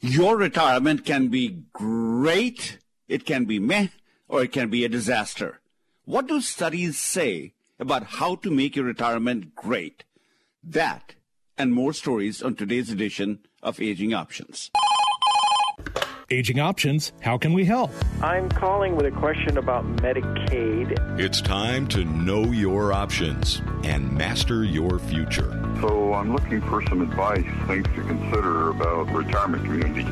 Your retirement can be great, it can be meh, or it can be a disaster. What do studies say about how to make your retirement great? That and more stories on today's edition of Aging Options. Aging Options, how can we help? I'm calling with a question about Medicaid. It's time to know your options and master your future. So I'm looking for some advice, things to consider about retirement community.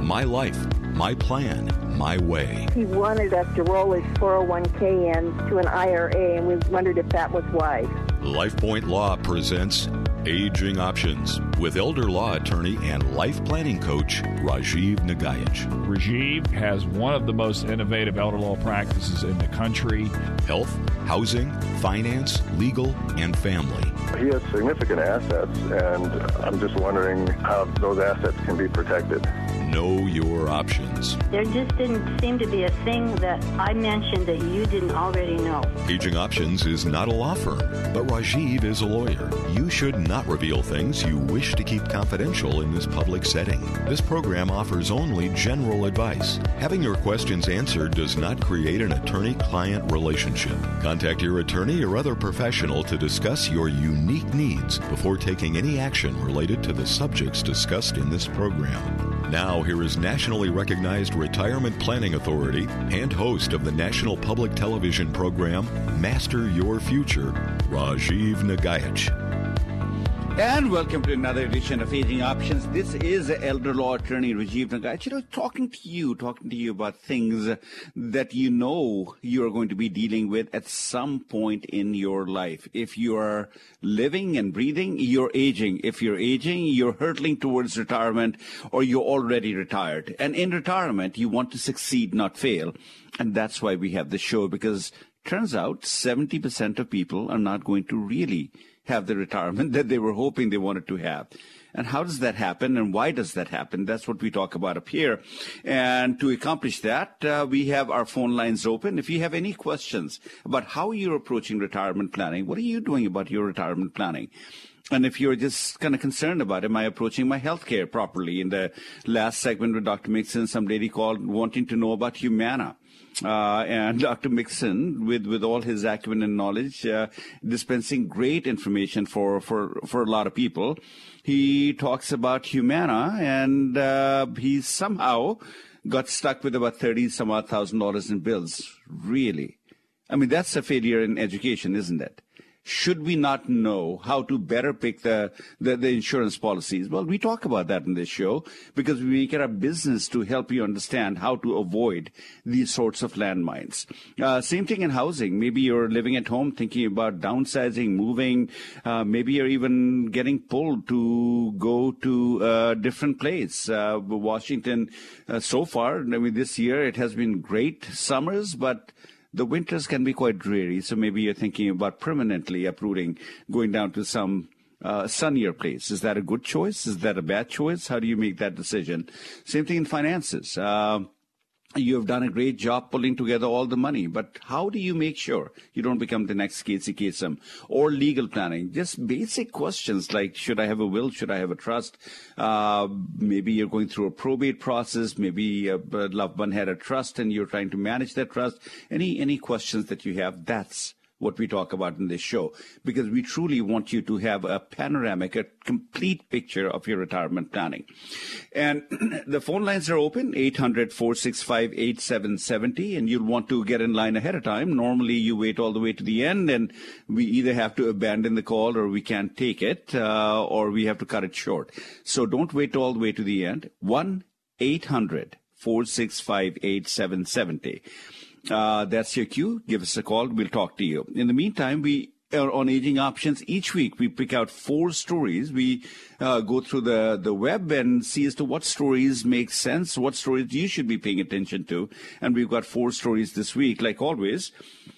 My life, my plan, my way. He wanted us to roll his 401k in to an IRA, and we wondered if that was wise. LifePoint Law presents Aging Options with elder law attorney and life planning coach Rajiv Nagaich. Rajiv has one of the most innovative elder law practices in the country. Health, housing, finance, legal, and family. He has significant assets, and I'm just wondering how those assets can be protected. Know your options. There just didn't seem to be a thing that I mentioned that you didn't already know. Aging Options is not a law firm, but Rajiv is a lawyer. You should not reveal things you wish to keep confidential in this public setting. This program offers only general advice. Having your questions answered does not create an attorney client relationship. Contact your attorney or other professional to discuss your unique needs before taking any action related to the subjects discussed in this program. Now, here is nationally recognized retirement planning authority and host of the national public television program Master Your Future, Rajiv Nagaich. And welcome to another edition of Aging Options. This is elder law attorney Rajiv Nagaich. You know, talking to you, talking to you about things that you know you are going to be dealing with at some point in your life. If you are living and breathing, you're aging. If you're aging, you're hurtling towards retirement or you're already retired. And in retirement, you want to succeed, not fail. And that's why we have the show because turns out 70% of people are not going to really have the retirement that they were hoping they wanted to have. And how does that happen and why does that happen? That's what we talk about up here. And to accomplish that, uh, we have our phone lines open. If you have any questions about how you're approaching retirement planning, what are you doing about your retirement planning? And if you're just kind of concerned about, am I approaching my health care properly? In the last segment with Dr. Mixon, some lady called wanting to know about Humana. Uh, and Dr. Mixon, with, with all his acumen and knowledge, uh, dispensing great information for, for, for a lot of people. He talks about Humana, and uh, he somehow got stuck with about thirty some odd thousand dollars in bills. Really, I mean that's a failure in education, isn't it? Should we not know how to better pick the, the, the, insurance policies? Well, we talk about that in this show because we make it our business to help you understand how to avoid these sorts of landmines. Uh, same thing in housing. Maybe you're living at home thinking about downsizing, moving. Uh, maybe you're even getting pulled to go to a different place. Uh, Washington, uh, so far, I mean, this year it has been great summers, but the winters can be quite dreary, so maybe you're thinking about permanently uprooting, going down to some uh, sunnier place. Is that a good choice? Is that a bad choice? How do you make that decision? Same thing in finances. Uh, you have done a great job pulling together all the money, but how do you make sure you don't become the next Casey Kasem or legal planning? Just basic questions like, should I have a will? Should I have a trust? Uh, maybe you're going through a probate process. Maybe a loved one had a trust and you're trying to manage that trust. Any, any questions that you have, that's what we talk about in this show because we truly want you to have a panoramic, a complete picture of your retirement planning. And the phone lines are open, 800-465-8770, and you'll want to get in line ahead of time. Normally you wait all the way to the end and we either have to abandon the call or we can't take it, uh, or we have to cut it short. So don't wait all the way to the end. 1-800-465-8770. Uh, that's your cue. Give us a call. We'll talk to you. In the meantime, we are on aging options each week. We pick out four stories. We uh, go through the, the web and see as to what stories make sense, what stories you should be paying attention to. And we've got four stories this week, like always.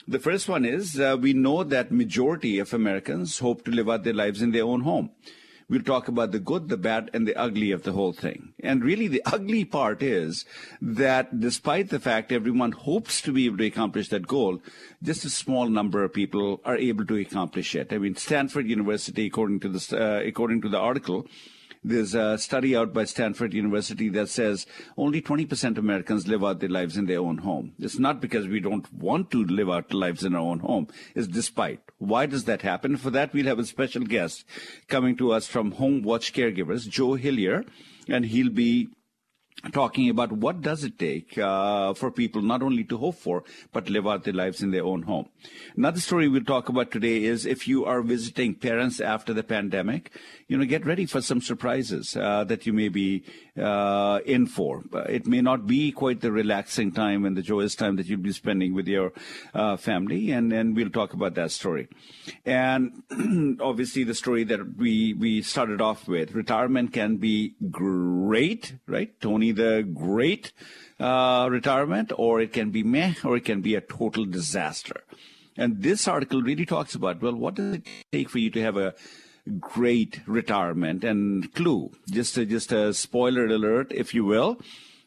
The first one is uh, we know that majority of Americans hope to live out their lives in their own home. We'll talk about the good, the bad, and the ugly of the whole thing. And really, the ugly part is that despite the fact everyone hopes to be able to accomplish that goal, just a small number of people are able to accomplish it. I mean, Stanford University, according to the uh, according to the article, There's a study out by Stanford University that says only 20% of Americans live out their lives in their own home. It's not because we don't want to live out lives in our own home. It's despite. Why does that happen? For that, we'll have a special guest coming to us from Home Watch Caregivers, Joe Hillier, and he'll be talking about what does it take uh, for people not only to hope for but live out their lives in their own home another story we'll talk about today is if you are visiting parents after the pandemic you know get ready for some surprises uh, that you may be uh, in for. It may not be quite the relaxing time and the joyous time that you'll be spending with your uh, family and and we'll talk about that story. And obviously the story that we we started off with retirement can be great right? Tony the great uh, retirement or it can be meh or it can be a total disaster. And this article really talks about, well, what does it take for you to have a great retirement? And clue, just a, just a spoiler alert, if you will,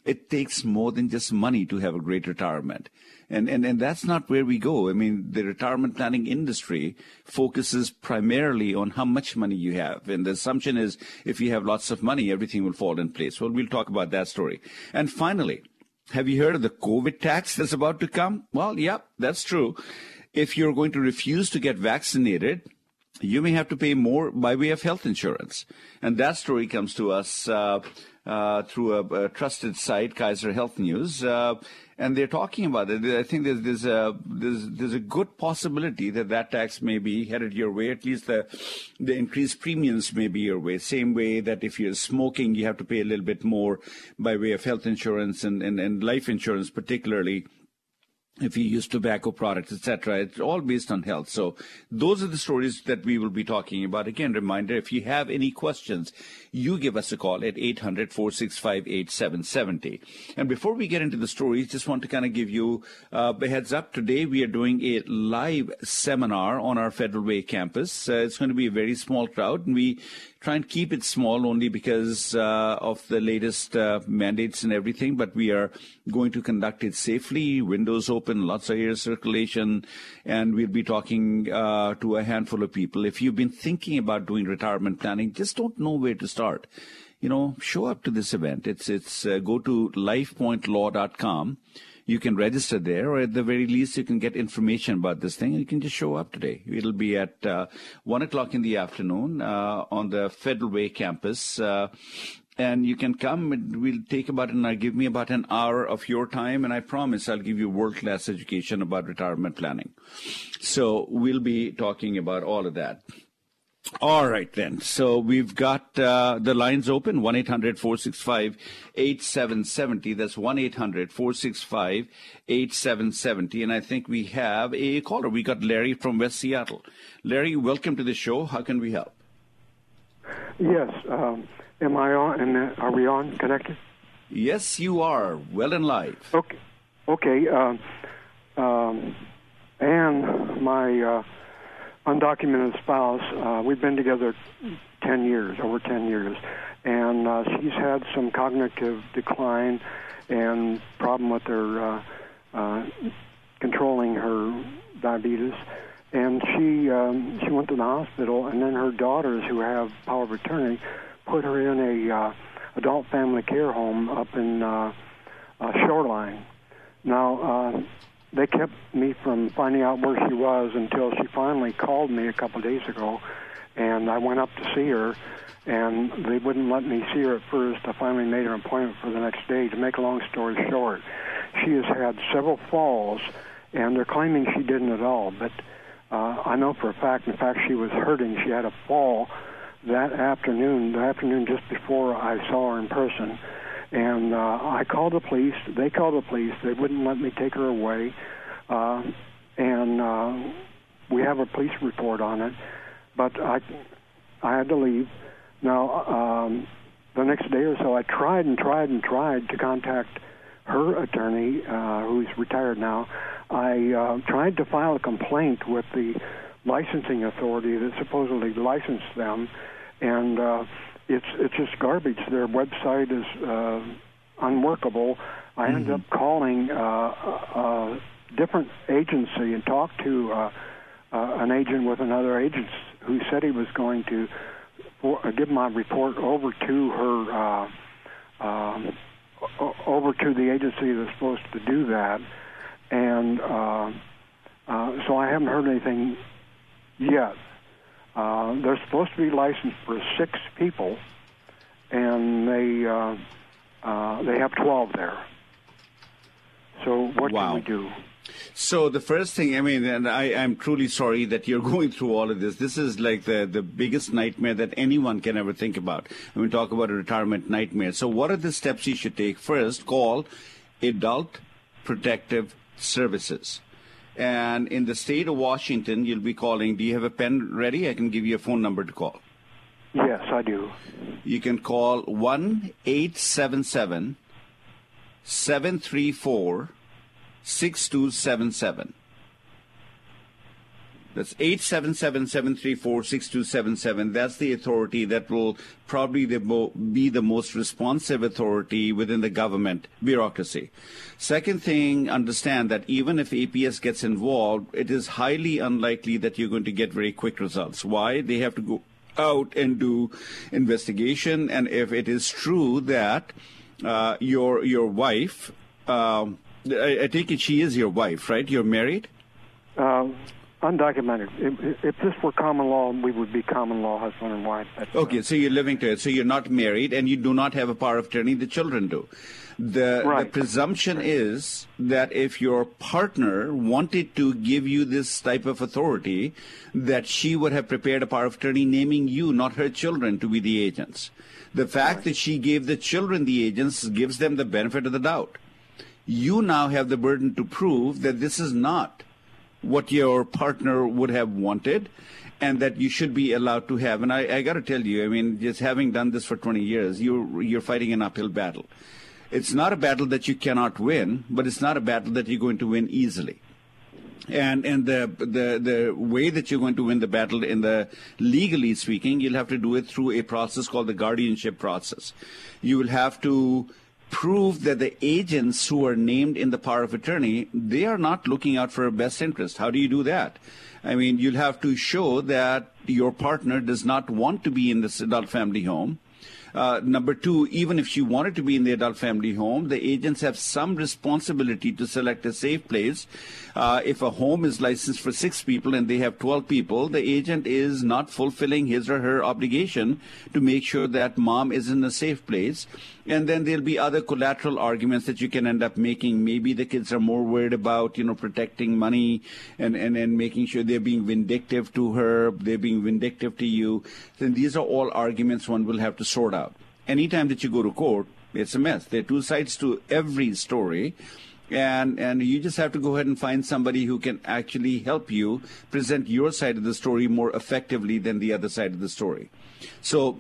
it takes more than just money to have a great retirement. And, and, and that's not where we go. I mean, the retirement planning industry focuses primarily on how much money you have. And the assumption is if you have lots of money, everything will fall in place. Well, we'll talk about that story. And finally, have you heard of the COVID tax that's about to come? Well, yeah, that's true. If you're going to refuse to get vaccinated, you may have to pay more by way of health insurance. And that story comes to us uh, uh, through a, a, trusted site, Kaiser Health News. Uh, and they're talking about it. I think there's, there's a there's, there's a good possibility that that tax may be headed your way. At least the the increased premiums may be your way. Same way that if you're smoking, you have to pay a little bit more by way of health insurance and, and, and life insurance, particularly if you use tobacco products, etc. It's all based on health. So those are the stories that we will be talking about. Again, reminder, if you have any questions, you give us a call at 800-465-8770. And before we get into the stories, just want to kind of give you uh, a heads up. Today we are doing a live seminar on our Federal Way campus. Uh, it's going to be a very small crowd, and we try and keep it small only because uh, of the latest uh, mandates and everything. But we are going to conduct it safely, windows open, lots of air circulation, and we'll be talking uh, to a handful of people. If you've been thinking about doing retirement planning, just don't know where to start. You know, show up to this event. It's it's uh, go to lifepointlaw.com you can register there, or at the very least, you can get information about this thing, and you can just show up today. It'll be at uh, one o'clock in the afternoon uh, on the Federal Way campus. Uh, and you can come. It will take about an hour, give me about an hour of your time, and I promise I'll give you world class education about retirement planning. So we'll be talking about all of that. All right, then. So we've got uh, the lines open 1 800 465 8770. That's 1 800 465 8770. And I think we have a caller. We got Larry from West Seattle. Larry, welcome to the show. How can we help? Yes. Um, am I on? And uh, are we on connected? Yes, you are. Well and live. Okay. Okay. Uh, um, and my uh, undocumented spouse. Uh, we've been together 10 years, over 10 years, and uh, she's had some cognitive decline and problem with her uh, uh, controlling her diabetes. And she um, she went to the hospital, and then her daughters, who have power of attorney, put her in a uh, adult family care home up in uh, uh, Shoreline. Now, uh, they kept me from finding out where she was until she finally called me a couple of days ago, and I went up to see her, and they wouldn't let me see her at first. I finally made an appointment for the next day. To make a long story short, she has had several falls, and they're claiming she didn't at all, but uh, I know for a fact. In fact, she was hurting. She had a fall that afternoon, the afternoon just before I saw her in person and uh, I called the police. They called the police. They wouldn't let me take her away. Uh, and uh, we have a police report on it. But I, I had to leave. Now, um, the next day or so, I tried and tried and tried to contact her attorney, uh, who's retired now. I uh, tried to file a complaint with the licensing authority that supposedly licensed them, and uh, it's it's just garbage. Their website is uh, unworkable. I mm-hmm. ended up calling uh, a, a different agency and talked to uh, uh, an agent with another agent who said he was going to report, uh, give my report over to her, uh, um, over to the agency that's supposed to do that, and uh, uh, so I haven't heard anything yet. Uh, they're supposed to be licensed for six people, and they uh, uh, they have twelve there. So what Wow. can we do? So the first thing, I mean, and I, I'm truly sorry that you're going through all of this. This is like the, the biggest nightmare that anyone can ever think about when we talk about a retirement nightmare. So what are the steps you should take? First, call Adult Protective Services. And in the state of Washington, you'll be calling. Do you have a pen ready? I can give you a phone number to call. Yes, I do. You can call 1 877 734 6277. That's 877-734-6277. That's the authority that will probably be the most responsive authority within the government bureaucracy. Second thing, understand that even if APS gets involved, it is highly unlikely that you're going to get very quick results. Why? They have to go out and do investigation, and if it is true that uh, your your wife, um, I, I take it she is your wife, right? You're married. Uh, undocumented. If, if this were common law, we would be common law husband and wife. But, Okay, so you're living together. So you're not married, and you do not have a power of attorney. The children do. The, the Right. presumption is that if your partner wanted to give you this type of authority, that she would have prepared a power of attorney naming you, not her children, to be the agents. The fact that she gave the children the agents gives them the benefit of the doubt. You now have the burden to prove that this is not what your partner would have wanted and that you should be allowed to have. And I, I got to tell you, I mean, just having done this for 20 years, you're, you're fighting an uphill battle. It's not a battle that you cannot win, but it's not a battle that you're going to win easily. And and the the the way that you're going to win the battle in the legally speaking, you'll have to do it through a process called the guardianship process. You will have to prove that the agents who are named in the power of attorney, they are not looking out for a best interest. How do you do that? I mean, you'll have to show that your partner does not want to be in this adult family home. Uh, number two, even if she wanted to be in the adult family home, the agents have some responsibility to select a safe place. Uh, if a home is licensed for six people and they have 12 people, the agent is not fulfilling his or her obligation to make sure that mom is in a safe place. And then there'll be other collateral arguments that you can end up making. Maybe the kids are more worried about, you know, protecting money and, and, and making sure they're being vindictive to her, they're being vindictive to you. Then these are all arguments one will have to sort out. Anytime that you go to court, it's a mess. There are two sides to every story. And, and you just have to go ahead and find somebody who can actually help you present your side of the story more effectively than the other side of the story. So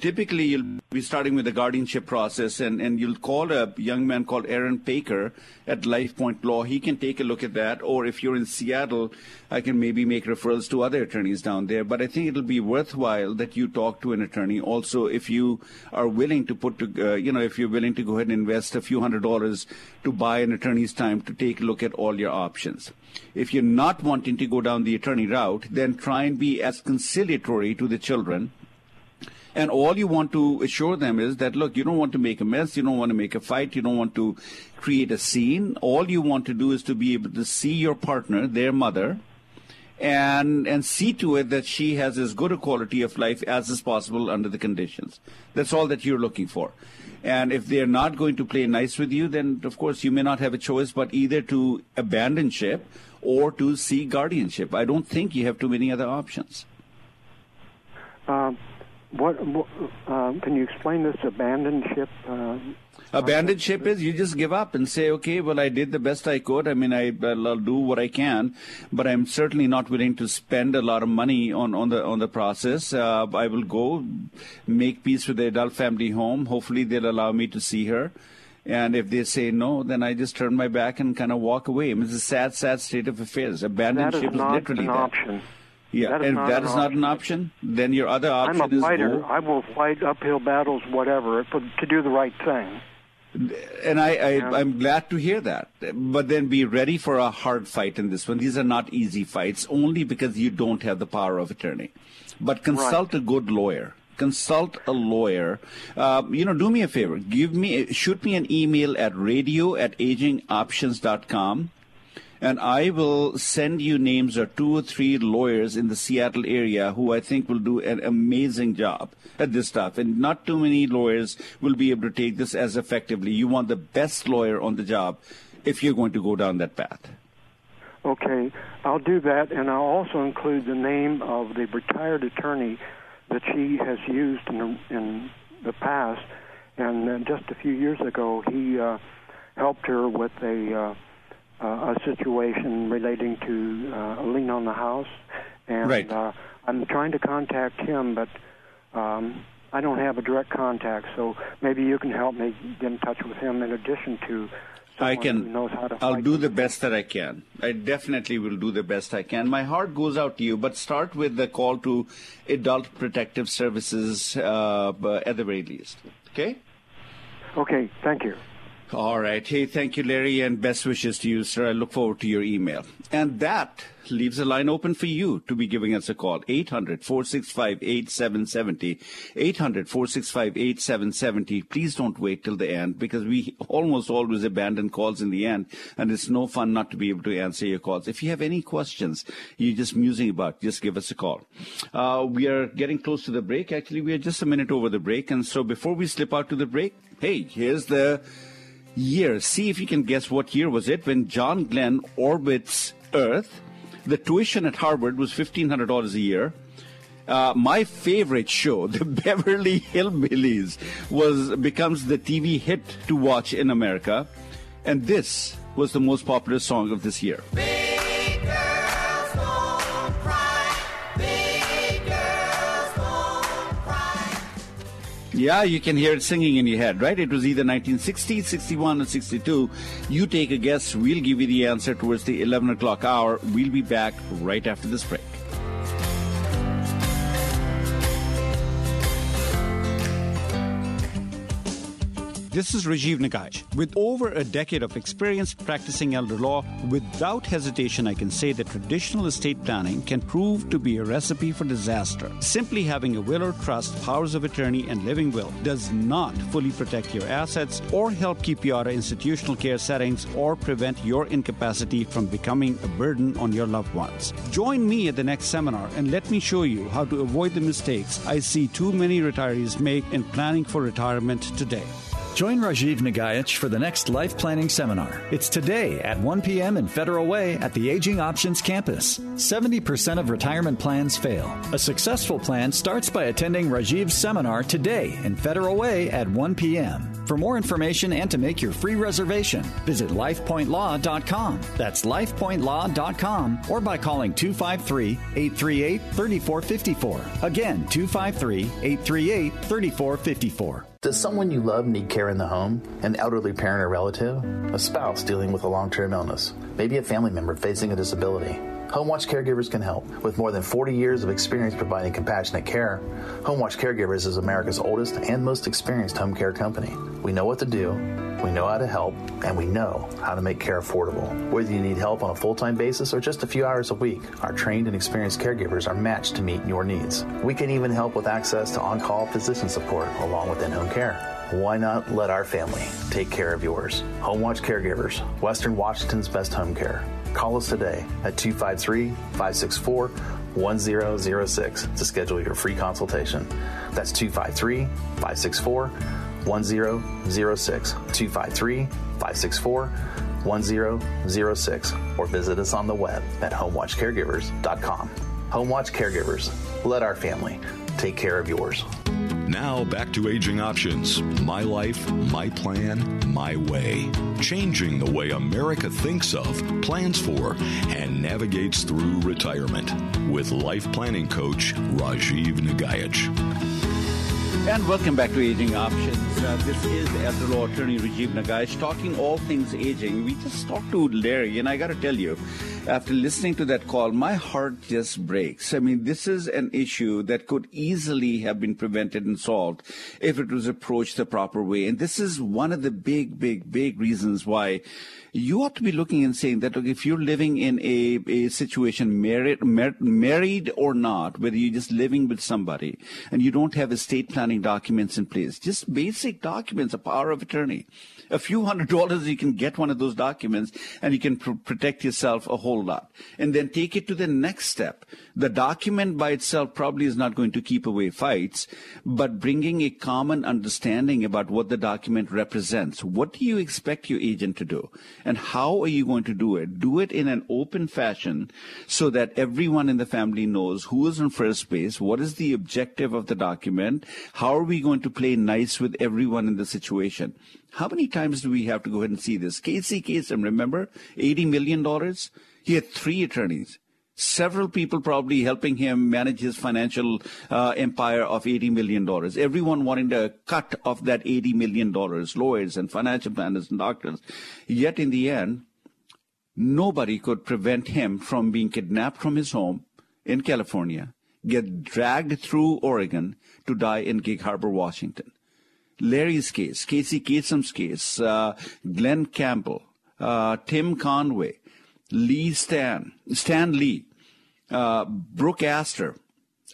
typically you'll be starting with the guardianship process and, and you'll call a young man called Aaron Baker at Life Point Law. He can take a look at that. Or if you're in Seattle, I can maybe make referrals to other attorneys down there. But I think it'll be worthwhile that you talk to an attorney. Also, if you are willing to put to, uh, you know, if you're willing to go ahead and invest a few hundred dollars to buy an attorney's time to take a look at all your options. If you're not wanting to go down the attorney route, then try and be as conciliatory to the children and all you want to assure them is that, look, you don't want to make a mess. You don't want to make a fight. You don't want to create a scene. All you want to do is to be able to see your partner, their mother, and, and see to it that she has as good a quality of life as is possible under the conditions. That's all that you're looking for. And if they're not going to play nice with you, then of course you may not have a choice but either to abandon ship or to seek guardianship. I don't think you have too many other options. Uh, what, uh, can you explain this abandoned ship? Uh, Abandoned ship is you just give up and say, okay, well, I did the best I could. I mean, I, I'll do what I can, but I'm certainly not willing to spend a lot of money on, on the on the process. Uh, I will go make peace with the adult family home. Hopefully, they'll allow me to see her. And if they say no, then I just turn my back and kind of walk away. I mean, it's a sad, sad state of affairs. Abandoned is ship is not literally an that. option. Yeah, That and that an is not an option. Then your other option I'm a is fighter. go. I will fight uphill battles, whatever, for, to do the right thing. And I, I, I'm glad to hear that. But then be ready for a hard fight in this one. These are not easy fights, only because you don't have the power of attorney. But consult a good lawyer. consult a lawyer. Uh, you know, do me a favor. Give me, shoot me an email at radio at agingoptions.com and I will send you names of two or three lawyers in the Seattle area who I think will do an amazing job at this stuff. And not too many lawyers will be able to take this as effectively. You want the best lawyer on the job if you're going to go down that path. Okay, I'll do that, and I'll also include the name of the retired attorney that she has used in the, in the past. And uh, just a few years ago, he uh, helped her with a uh, a situation relating to uh, a lien on the house, and Right. uh, I'm trying to contact him, but um, I don't have a direct contact. So maybe you can help me get in touch with him. In addition to I can. knows how to I'll do the best that I can. I definitely will do the best I can. My heart goes out to you, but start with the call to Adult Protective Services uh, at the very least. Okay. Okay, thank you. All right. Hey, thank you, Larry, and best wishes to you, sir. I look forward to your email. And that leaves a line open for you to be giving us a call. 800 465 8770. 800 465 8770. Please don't wait till the end because we almost always abandon calls in the end, and it's no fun not to be able to answer your calls. If you have any questions you're just musing about, just give us a call. Uh, we are getting close to the break. Actually, we are just a minute over the break. And so before we slip out to the break, hey, here's the year. See if you can guess what year was it when John Glenn orbits Earth. The tuition at Harvard was $1,500 a year. Uh, my favorite show, The Beverly Hillbillies, was becomes the TV hit to watch in America, and this was the most popular song of this year. Yeah, you can hear it singing in your head, right? It was either 1960, 61, or 62. You take a guess. We'll give you the answer towards the 11 o'clock hour. We'll be back right after this break. This is Rajiv Nagaich. With over a decade of experience practicing elder law, without hesitation, I can say that traditional estate planning can prove to be a recipe for disaster. Simply having a will or trust, powers of attorney, and living will does not fully protect your assets or help keep you out of institutional care settings or prevent your incapacity from becoming a burden on your loved ones. Join me at the next seminar and let me show you how to avoid the mistakes I see too many retirees make in planning for retirement today. Join Rajiv Nagaich for the next life planning seminar. It's today at 1 p.m. in Federal Way at the Aging Options campus. 70% of retirement plans fail. A successful plan starts by attending Rajiv's seminar today in Federal Way at 1 p.m. For more information and to make your free reservation, visit lifepointlaw.com. That's lifepointlaw.com or by calling 253 838 3454. Again, 253 838 3454. Does someone you love need care in the home? An elderly parent or relative? A spouse dealing with a long term illness? Maybe a family member facing a disability? HomeWatch Caregivers can help. With more than 40 years of experience providing compassionate care, HomeWatch Caregivers is America's oldest and most experienced home care company. We know what to do, we know how to help, and we know how to make care affordable. Whether you need help on a full time basis or just a few hours a week, our trained and experienced caregivers are matched to meet your needs. We can even help with access to on call physician support along with in home care. Why not let our family take care of yours? HomeWatch Caregivers, Western Washington's best home care. Call us today at 253 564 1006 to schedule your free consultation. That's 253 564 1006. 253 564 1006. Or visit us on the web at homewatchcaregivers.com. Homewatch Caregivers, let our family take care of yours. Now back to Aging Options My Life, My Plan, My Way. Changing the way America thinks of, plans for, and navigates through retirement. With life planning coach Rajiv Nagaich. And welcome back to Aging Options. Uh, this is elder law attorney Rajiv Nagaich talking all things aging. We just talked to Larry, and I got to tell you, After listening to that call, my heart just breaks. I mean, this is an issue that could easily have been prevented and solved if it was approached the proper way. And this is one of the big, big, big reasons why you ought to be looking and saying that look, if you're living in a, a situation, married, mar- married or not, whether you're just living with somebody and you don't have estate planning documents in place, just basic documents, a power of attorney, a few hundred dollars, you can get one of those documents and you can pr- protect yourself a whole lot. And then take it to the next step. The document by itself probably is not going to keep away fights, but bringing a common understanding about what the document represents. What do you expect your agent to do? And how are you going to do it? Do it in an open fashion so that everyone in the family knows who is in first base, what is the objective of the document, how are we going to play nice with everyone in the situation. How many times do we have to go ahead and see this? Casey Kasem, remember? $80 million? He had three attorneys. Several people probably helping him manage his financial uh, empire of $80 million. Everyone wanting a cut of that $80 million, lawyers and financial planners and doctors. Yet in the end, nobody could prevent him from being kidnapped from his home in California, get dragged through Oregon to die in Gig Harbor, Washington. Larry's case, Casey Kasem's case, uh, Glen Campbell, uh, Tim Conway, Lee Stan, Stan Lee, uh, Brooke Astor.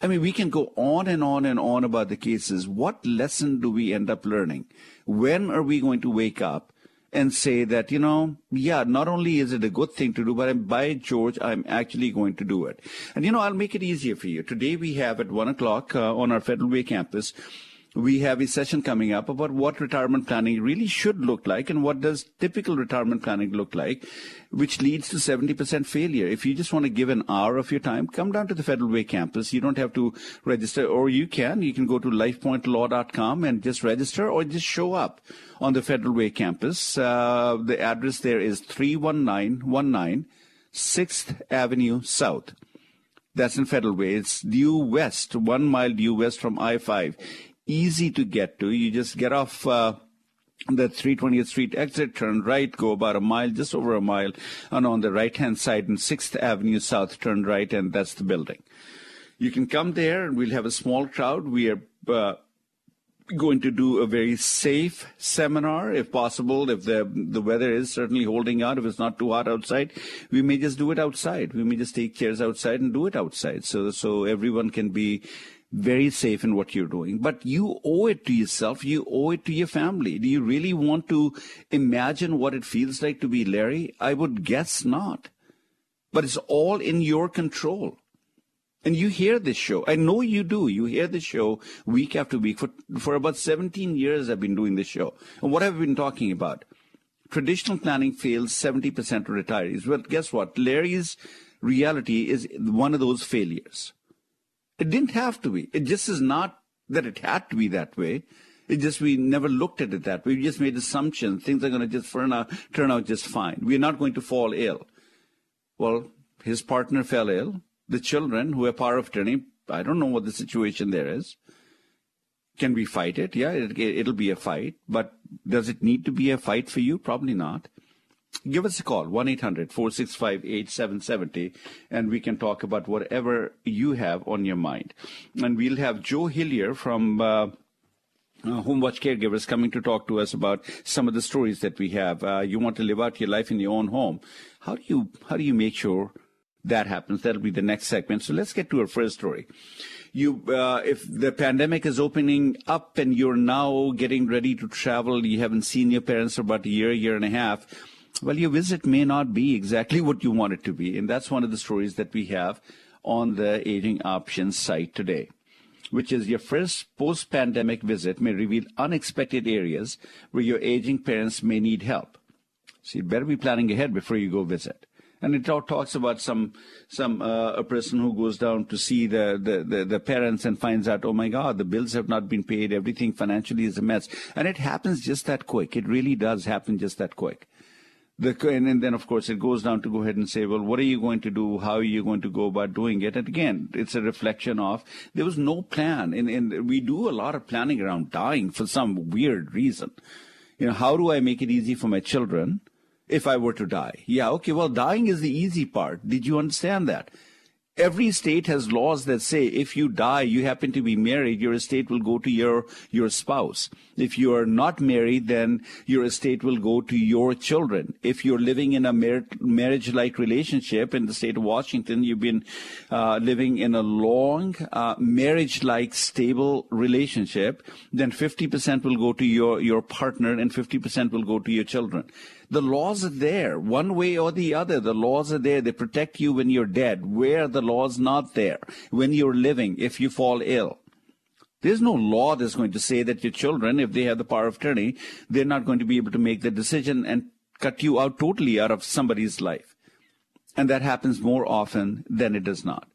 I mean, we can go on and on and on about the cases. What lesson do we end up learning? When are we going to wake up and say that, you know, yeah, not only is it a good thing to do, but by George, I'm actually going to do it. And, you know, I'll make it easier for you. Today we have at one o'clock uh, on our Federal Way campus, we have a session coming up about what retirement planning really should look like and what does typical retirement planning look like, which leads to 70% failure. If you just want to give an hour of your time, come down to the Federal Way campus. You don't have to register, or you can. You can go to lifepointlaw.com and just register or just show up on the Federal Way campus. Uh, the address there is 31919 6th Avenue South. That's in Federal Way. It's due west, one mile due west from I-5 easy to get to. You just get off uh, the 320th Street exit, turn right, go about a mile, just over a mile, and on the right hand side in 6th Avenue South, turn right, and that's the building. You can come there, and we'll have a small crowd. We are uh, going to do a very safe seminar, if possible. If the the weather is certainly holding out, if it's not too hot outside, we may just do it outside. We may just take chairs outside and do it outside, so so everyone can be very safe in what you're doing. But you owe it to yourself. You owe it to your family. Do you really want to imagine what it feels like to be Larry? I would guess not. But it's all in your control. And you hear this show. I know you do. You hear this show week after week. For, for about 17 years, I've been doing this show. And what have I been talking about? Traditional planning fails 70% of retirees. Well, guess what? Larry's reality is one of those failures. It didn't have to be. It just is not that it had to be that way. It just we never looked at it that way. We just made assumptions. Things are going to just turn out, turn out just fine. We're not going to fall ill. Well, his partner fell ill. The children who are power of attorney, I don't know what the situation there is. Can we fight it? Yeah, it, it'll be a fight. But does it need to be a fight for you? Probably not give us a call 1-800-465-8770 and we can talk about whatever you have on your mind and we'll have joe hillier from uh, uh, Home Watch Caregivers coming to talk to us about some of the stories that we have. Uh, you want to live out your life in your own home. How do you how do you make sure that happens? That'll be the next segment. So let's get to our first story you uh, if the pandemic is opening up and you're now getting ready to travel you haven't seen your parents for about a year year and a half well, your visit may not be exactly what you want it to be. And that's one of the stories that we have on the Aging Options site today, which is your first post pandemic visit may reveal unexpected areas where your aging parents may need help. So you better be planning ahead before you go visit. And it talks about some some uh, a person who goes down to see the, the, the, the, parents and finds out, oh my God, the bills have not been paid, everything financially is a mess. And it happens just that quick. It really does happen just that quick. The, and, and, then, of course, it goes down to go ahead and say, well, what are you going to do? How are you going to go about doing it? And again, it's a reflection of there was no plan. And, and we do a lot of planning around dying for some weird reason. You know, how do I make it easy for my children? if I were to die. Yeah, okay, well, dying is the easy part. Did you understand that? Every state has laws that say if you die, you happen to be married, your estate will go to your, your spouse. If you are not married, then your estate will go to your children. If you're living in a mar- marriage-like relationship in the state of Washington, you've been uh, living in a long uh, marriage-like stable relationship, then 50% will go to your, your partner and 50% will go to your children. The laws are there, one way or the other. The laws are there. They protect you when you're dead. Where the law's not there, when you're living, if you fall ill. There's no law that's going to say that your children, if they have the power of attorney, they're not going to be able to make the decision and cut you out totally out of somebody's life. And that happens more often than it does not.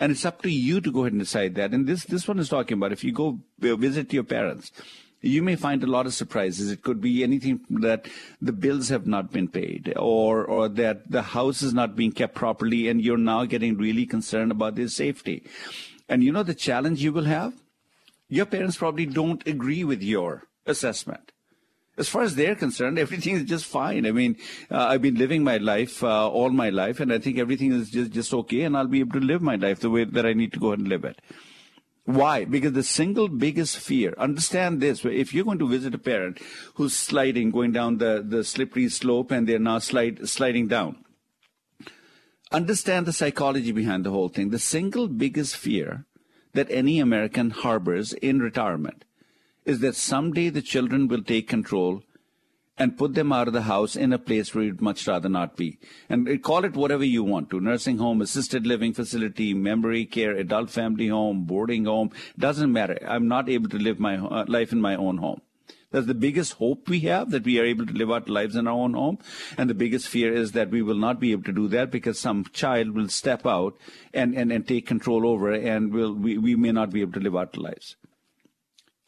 And it's up to you to go ahead and decide that. And this, this one is talking about if you go visit your parents, you may find a lot of surprises. It could be anything that the bills have not been paid or, or that the house is not being kept properly and you're now getting really concerned about their safety. And you know the challenge you will have? Your parents probably don't agree with your assessment. As far as they're concerned, everything is just fine. I mean, uh, I've been living my life uh, all my life, and I think everything is just, just okay, and I'll be able to live my life the way that I need to go and live it. Why? Because the single biggest fear, understand this, if you're going to visit a parent who's sliding, going down the, the slippery slope and they're now slide, sliding down, understand the psychology behind the whole thing. The single biggest fear that any American harbors in retirement is that someday the children will take control and put them out of the house in a place where you'd much rather not be. And call it whatever you want to nursing home, assisted living facility, memory care, adult family home, boarding home. Doesn't matter. I'm not able to live my uh, life in my own home. That's the biggest hope we have that we are able to live our lives in our own home. And the biggest fear is that we will not be able to do that because some child will step out and, and, and take control over and will we, we may not be able to live our lives.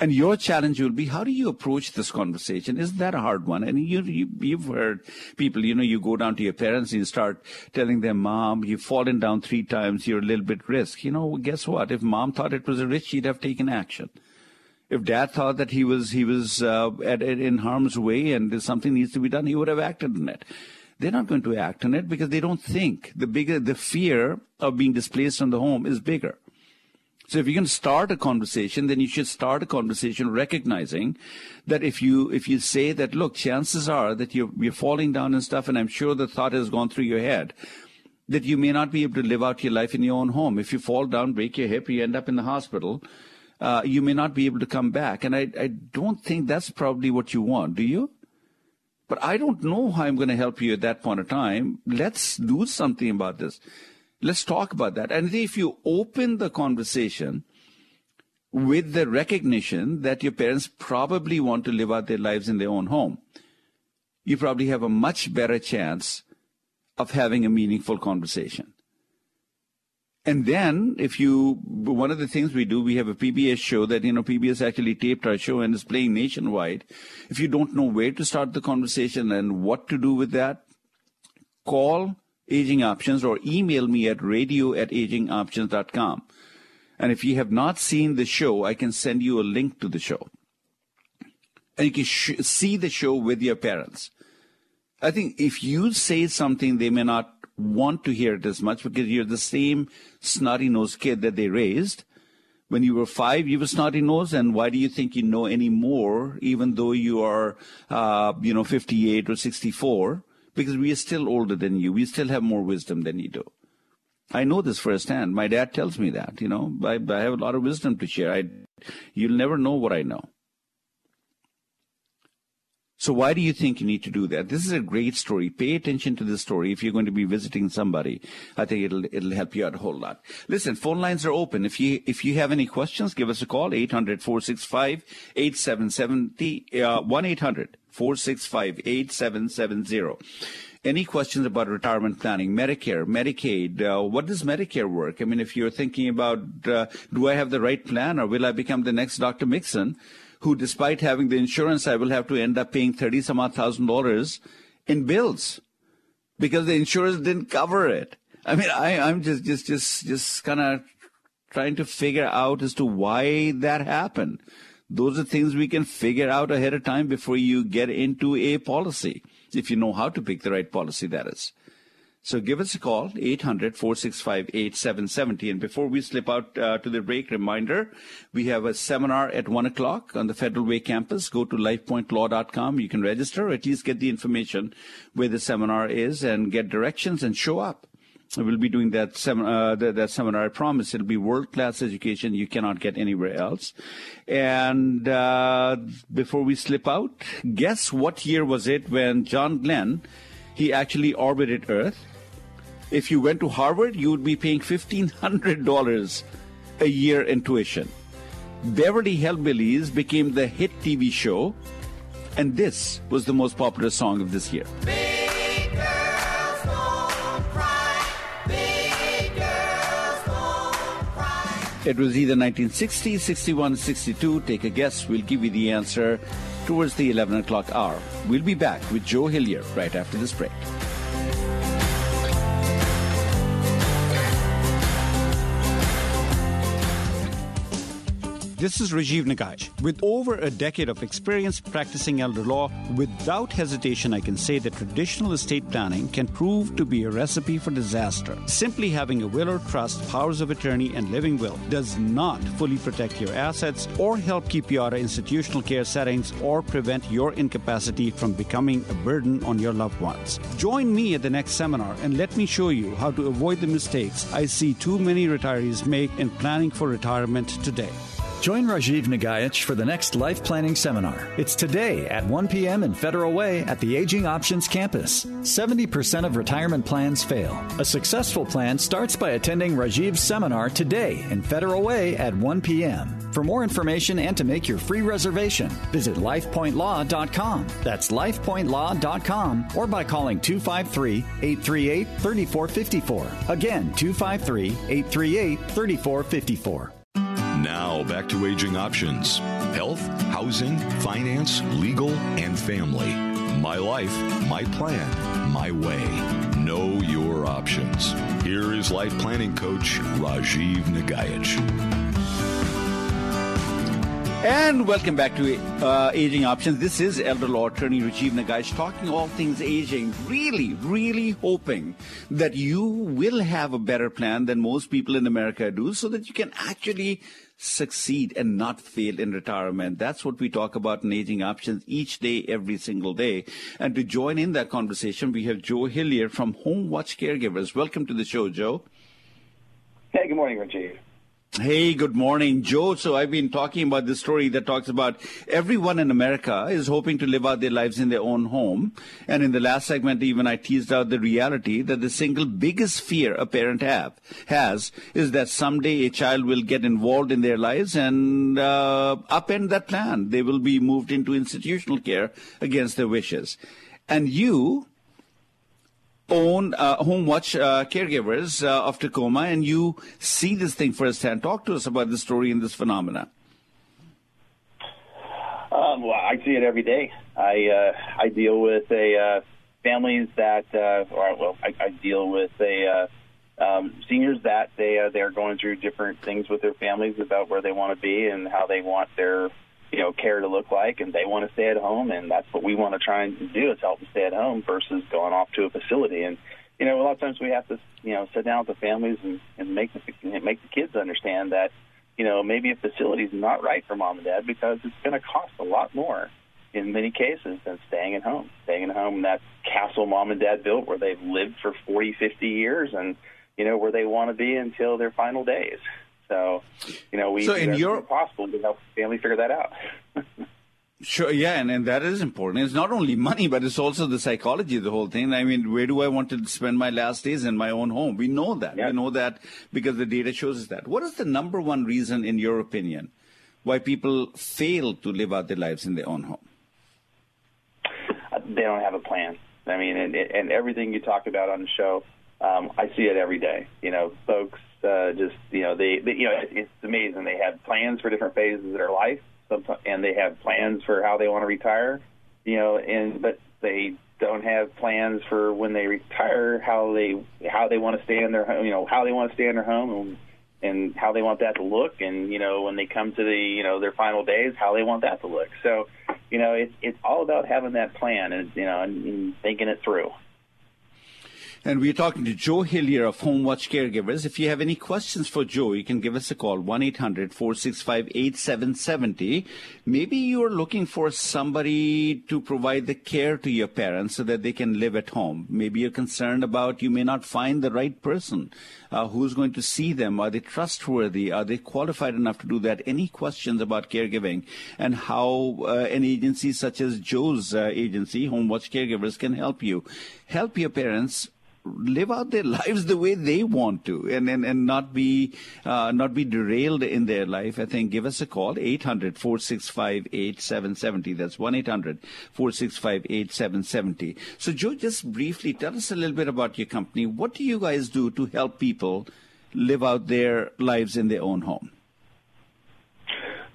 And your challenge will be, how do you approach this conversation? Isn't that a hard one? And you, you, have heard people, you know, you go down to your parents and you start telling them, mom, you've fallen down three times, you're a little bit risk. You know, guess what? If mom thought it was a risk, she'd have taken action. If dad thought that he was, he was, uh, at, in harm's way and something needs to be done, he would have acted on it. They're not going to act on it because they don't think. The bigger, the fear of being displaced from the home is bigger. So if you can start a conversation, then you should start a conversation recognizing that if you if you say that, look, chances are that you're you're falling down and stuff, and I'm sure the thought has gone through your head that you may not be able to live out your life in your own home. If you fall down, break your hip, you end up in the hospital. Uh, you may not be able to come back, and I I don't think that's probably what you want. Do you? But I don't know how I'm going to help you at that point of time. Let's do something about this. Let's talk about that. And if you open the conversation with the recognition that your parents probably want to live out their lives in their own home, you probably have a much better chance of having a meaningful conversation. And then, if you, one of the things we do, we have a PBS show that, you know, PBS actually taped our show and is playing nationwide. If you don't know where to start the conversation and what to do with that, call Aging Options or email me at radio at agingoptions.com. And if you have not seen the show, I can send you a link to the show. And you can sh- see the show with your parents. I think if you say something, they may not want to hear it as much because you're the same snotty nosed kid that they raised. When you were five, you were snotty nosed, and why do you think you know any more, even though you are, uh, you know, 58 or 64? Because we are still older than you. We still have more wisdom than you do. I know this firsthand. My dad tells me that, you know, I, I have a lot of wisdom to share. I, you'll never know what I know. So why do you think you need to do that? This is a great story. Pay attention to this story if you're going to be visiting somebody. I think it'll it'll help you out a whole lot. Listen, phone lines are open. If you if you have any questions, give us a call 800-465-8770 uh, 1-800-465-8770. Any questions about retirement planning, Medicare, Medicaid? Uh, what does Medicare work? I mean, if you're thinking about, uh, do I have the right plan or will I become the next Dr. Mixon? who, despite having the insurance, I will have to end up paying thirty some odd thousand dollars in bills because the insurance didn't cover it. I mean, I, I'm just, just, just, just kind of trying to figure out as to why that happened. Those are things we can figure out ahead of time before you get into a policy. if you know how to pick the right policy, that is. So give us a call, 800-465-8770. And before we slip out uh, to the break, reminder, we have a seminar at 1 o'clock on the Federal Way campus. Go to lifepointlaw.com. You can register or at least get the information where the seminar is and get directions and show up. We'll be doing that, sem- uh, that, that, seminar. I promise it'll be world-class education you cannot get anywhere else. And uh, before we slip out, guess what year was it when John Glenn, he actually orbited Earth? If you went to Harvard, you would be paying $1,500 a year in tuition. Beverly Hillbillies became the hit TV show, and this was the most popular song of this year. It was either 1960, 61, 62. Take a guess. We'll give you the answer towards the 11 o'clock hour. We'll be back with Joe Hillyer right after this break. This is Rajiv Nagaich. With over a decade of experience practicing elder law, without hesitation, I can say that traditional estate planning can prove to be a recipe for disaster. Simply having a will or trust, powers of attorney, and living will does not fully protect your assets or help keep you out of institutional care settings or prevent your incapacity from becoming a burden on your loved ones. Join me at the next seminar and let me show you how to avoid the mistakes I see too many retirees make in planning for retirement today. Join Rajiv Nagaich for the next life planning seminar. It's today at 1 p.m. in Federal Way at the Aging Options campus. 70% of retirement plans fail. A successful plan starts by attending Rajiv's seminar today in Federal Way at 1 p.m. For more information and to make your free reservation, visit lifepointlaw.com. That's lifepointlaw.com or by calling 253 838 3454. Again, 253 838 3454. Now back to aging options health, housing, finance, legal, and family. My life, my plan, my way. Know your options. Here is life planning coach Rajiv Nagaich. And welcome back to uh, Aging Options. This is elder law attorney Rajiv Nagaich talking all things aging. Really, really hoping that you will have a better plan than most people in America do so that you can actually succeed and not fail in retirement. That's what we talk about in Aging Options each day, every single day. And to join in that conversation, we have Joe Hillyer from Home Watch Caregivers. Welcome to the show, Joe. Hey, good morning, Rajiv. Hey, good morning, Joe. So I've been talking about this story that talks about everyone in America is hoping to live out their lives in their own home. And in the last segment, even I teased out the reality that the single biggest fear a parent have has is that someday a child will get involved in their lives and uh, upend that plan. They will be moved into institutional care against their wishes. And you, own uh, home watch uh, caregivers uh, of Tacoma, and you see this thing firsthand. Talk to us about the story and this phenomena. Um, well, I see it every day. I uh, I deal with a uh, families that, uh, or well, I, I deal with a um, seniors that they they are going through different things with their families about where they want to be and how they want their you know care to look like and they want to stay at home and that's what we want to try and do is help them stay at home versus going off to a facility. And you know a lot of times we have to you know sit down with the families and, and make the make the kids understand that you know maybe a facility is not right for mom and dad because it's going to cost a lot more in many cases than staying at home. Staying at home that castle mom and dad built where they've lived for 40 50 years and you know where they want to be until their final days so, you know, we so in your possible to help family figure that out. Sure, yeah, and, and that is important. It's not only money, but it's also the psychology of the whole thing. I mean, where do I want to spend my last days in my own home? We know that. Yeah. We know that because the data shows us that. What is the number one reason, in your opinion, why people fail to live out their lives in their own home? Uh, they don't have a plan. I mean, and, and everything you talk about on the show, um, I see it every day. You know, folks uh, just you know they, they you know it's amazing. They have plans for different phases of their life, and they have plans for how they want to retire. You know, and but they don't have plans for when they retire how they how they want to stay in their home. You know, how they want to stay in their home and and how they want that to look and you know when they come to the you know their final days how they want that to look so you know, it's it's all about having that plan and you know and, and thinking it through. And we're talking to Joe Hillyer of Home Watch Caregivers. If you have any questions for Joe, you can give us a call, 1-800-465-8770. Maybe you're looking for somebody to provide the care to your parents so that they can live at home. Maybe you're concerned about you may not find the right person uh, who's going to see them. Are they trustworthy? Are they qualified enough to do that? Any questions about caregiving and how uh, an agency such as Joe's uh, agency, Home Watch Caregivers, can help you. Help your parents live out their lives the way they want to and, and, and not be uh, not be derailed in their life, I think give us a call, 800-465-8770. That's 1-800-465-8770. So Joe, just briefly tell us a little bit about your company. What do you guys do to help people live out their lives in their own home?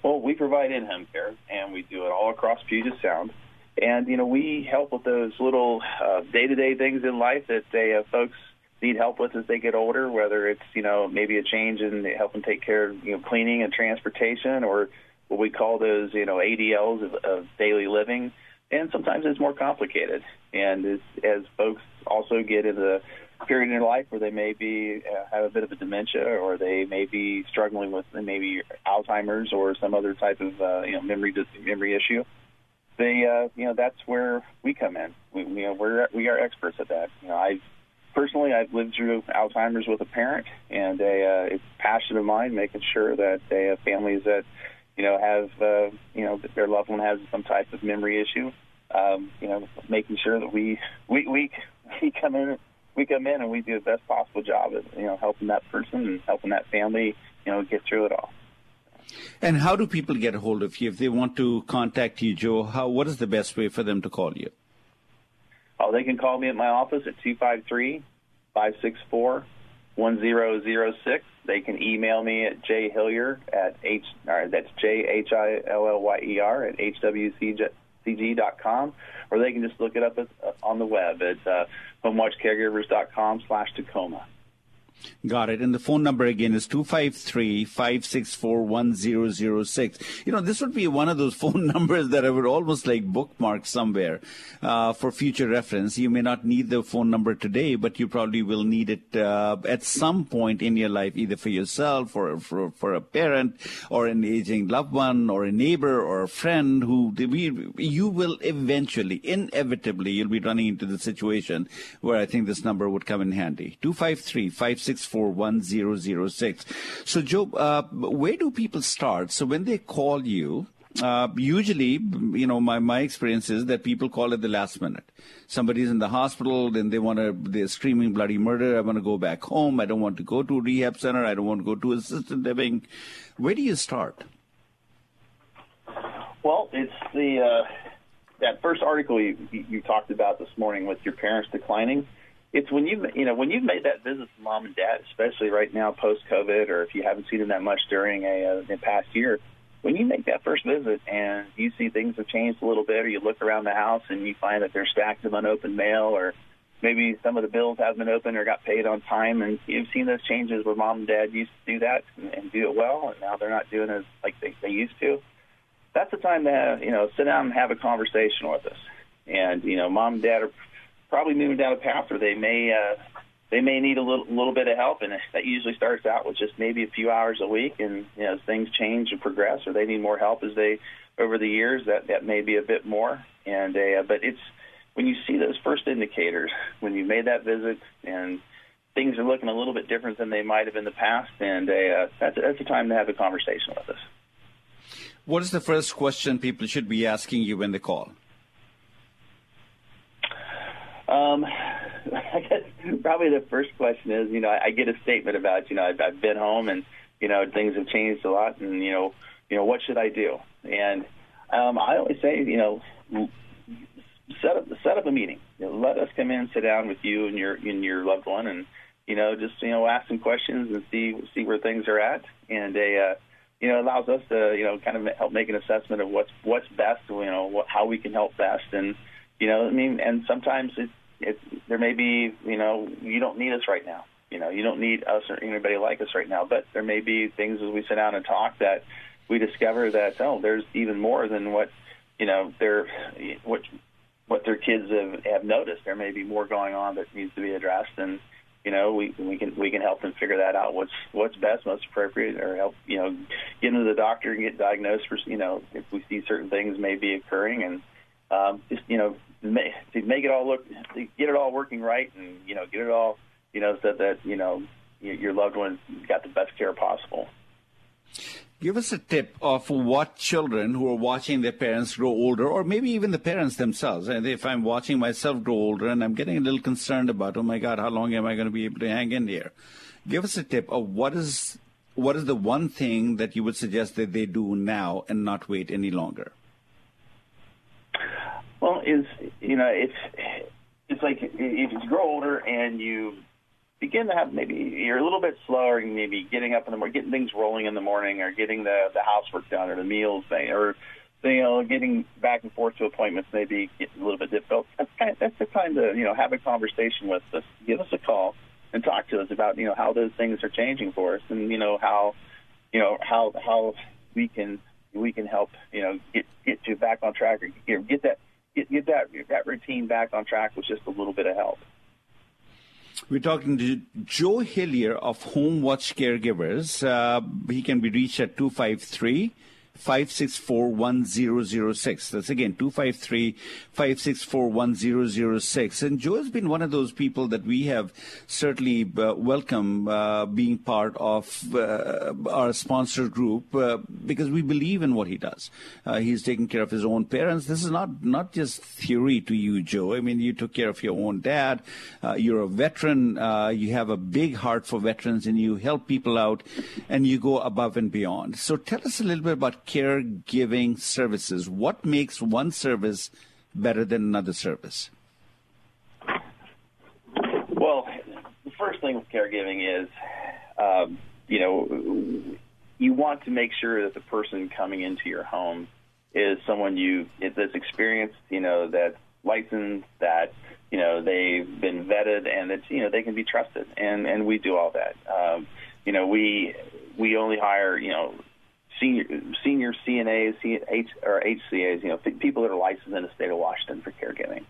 Well, we provide in-home care, and we do it all across Puget Sound. And you know, we help with those little uh, day-to-day things in life that they uh, folks need help with as they get older. Whether it's you know maybe a change in helping take care of you know cleaning and transportation, or what we call those you know ADLs of, of daily living. And sometimes it's more complicated. And as, as folks also get into the period in their life where they may be uh, have a bit of a dementia, or they may be struggling with maybe Alzheimer's or some other type of uh, you know memory memory issue they, uh, you know, that's where we come in. We, you know, we're we are experts at that. You know, I personally I've lived through Alzheimer's with a parent, and a uh, it's a passion of mine making sure that they have families that, you know, have uh, you know their loved one has some type of memory issue. Um, you know, making sure that we we we we come in we come in and we do the best possible job of you know helping that person and helping that family you know get through it all. And how do people get a hold of you if they want to contact you, Joe? How what is the best way for them to call you? Oh, they can call me at my office at 253 564 1006. They can email me at jhillyer at h, that's J H I L L Y E R at hwcg.com, or they can just look it up at, uh, on the web at uh, homewatchcaregivers.com slash Tacoma. Got it. And the phone number again is 253-564-1006. You know, this would be one of those phone numbers that I would almost like bookmark somewhere uh, for future reference. You may not need the phone number today, but you probably will need it uh, at some point in your life, either for yourself or for, for a parent or an aging loved one or a neighbor or a friend who we, you will eventually, inevitably, you'll be running into the situation where I think this number would come in handy. 253 641 So, Joe, uh, where do people start? So, when they call you, uh, usually, you know, my, my experience is that people call at the last minute. Somebody's in the hospital, then they want to, they're screaming bloody murder. I want to go back home. I don't want to go to a rehab center. I don't want to go to assisted living. Where do you start? Well, it's the, uh, that first article you, you talked about this morning with your parents declining it's when you you know when you've made that visit to mom and dad, especially right now post COVID, or if you haven't seen them that much during a uh, past year, when you make that first visit and you see things have changed a little bit, or you look around the house and you find that there's stacks of unopened mail, or maybe some of the bills haven't been opened or got paid on time, and you've seen those changes where mom and dad used to do that and, and do it well, and now they're not doing it like they, they used to. That's the time to you know sit down and have a conversation with us. And you know, mom and dad are probably moving down a path where they may uh, they may need a little little bit of help, and that usually starts out with just maybe a few hours a week. And you know, as things change and progress, or they need more help as they over the years, that that may be a bit more. And uh, but it's when you see those first indicators, when you made that visit, and things are looking a little bit different than they might have in the past, and uh, that's that's a time to have a conversation with us. What is the first question people should be asking you when they call? Um, I guess probably the first question is, you know, I, I get a statement about, you know, I've, I've been home and, you know, things have changed a lot, and you know, you know, what should I do? And um, I always say, you know, set up set up a meeting. You know, let us come in, sit down with you and your and your loved one, and you know, just you know, ask some questions and see see where things are at, and a uh, you know allows us to you know kind of help make an assessment of what's what's best, you know, what, how we can help best, and you know, I mean, and sometimes it, it, there may be, you know, you don't need us right now. You know, you don't need us or anybody like us right now. But there may be things as we sit down and talk that we discover that oh, there's even more than what you know, their what what their kids have, have noticed. There may be more going on that needs to be addressed, and you know, we we can we can help them figure that out. What's what's best, most appropriate, or help you know get into the doctor and get diagnosed for you know if we see certain things may be occurring, and um, just you know make, to make it all look get it all working right, and you know get it all you know so that you know your loved one got the best care possible. Give us a tip of what children who are watching their parents grow older, or maybe even the parents themselves. And if I'm watching myself grow older and I'm getting a little concerned about, oh my God, how long am I going to be able to hang in here? Give us a tip of what is what is the one thing that you would suggest that they do now and not wait any longer? Well, is you know it's it's like if you grow older and you begin to have maybe you're a little bit slower and maybe getting up in the morning, getting things rolling in the morning, or getting the the housework done, or the meals thing, or you know, getting back and forth to appointments maybe get a little bit difficult. That's kind of, that's the time to you know have a conversation with us. Give us a call and talk to us about you know how those things are changing for us, and you know how you know how how we can we can help you know get get you back on track or get, get that get, get that that routine back on track with just a little bit of help. We're talking to Joe Hillyer of Home Watch Caregivers. Uh, he can be reached at 253 564 1006. That's again 253 564 1006. And Joe has been one of those people that we have certainly uh, uh, being part of uh, our sponsor group uh, because we believe in what he does. Uh, he's taking care of his own parents. This is not, not just theory to you, Joe. I mean, you took care of your own dad. Uh, you're a veteran. you have a big heart for veterans and you help people out and you go above and beyond. So tell us a little bit about caregiving services. What makes one service better than another service? Well, the first thing with caregiving is, um, you know, you want to make sure that the person coming into your home is someone you that's experienced, you know, that's licensed, that you know they've been vetted, and that you know they can be trusted, and and we do all that. Um, you know, we we only hire you know senior senior CNAs, H, or HCAs, you know, people that are licensed in the state of Washington for caregiving.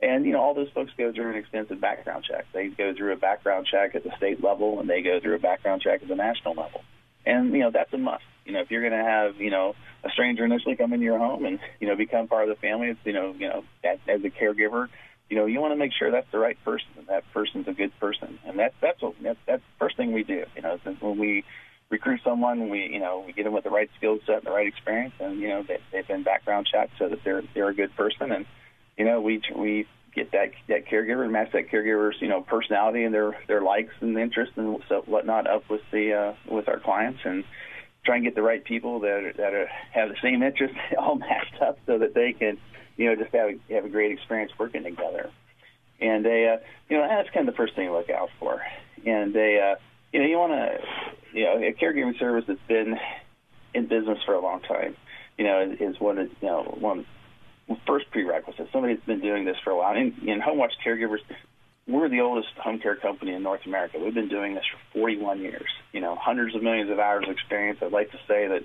And you know, all those folks go through an extensive background check. They go through a background check at the state level, and they go through a background check at the national level. And you know, that's a must. You know, if you're going to have you know a stranger initially come into your home and you know become part of the family, it's you know you know as, as a caregiver, you know you want to make sure that's the right person that person's a good person. And that's that's what that's, that's the first thing we do. You know, when we recruit someone, we you know we get them with the right skill set and the right experience, and you know they, they've been background checked so that they're they're a good person, and you know we we get that that caregiver and match that caregiver's you know personality and their their likes and interests and so whatnot up with the uh, with our clients and try and get the right people that are, that are, have the same interests all matched up so that they can you know just have a, have a great experience working together. And they, uh, you know, that's kind of the first thing to look out for. And they, uh, you know, you want to, you know, a caregiving service that's been in business for a long time, you know, is one of, you know, one first prerequisite. Somebody that's been doing this for a while. And in Home Watch Caregivers, we're the oldest home care company in North America. We've been doing this for 41 years. You know, hundreds of millions of hours of experience. I'd like to say that,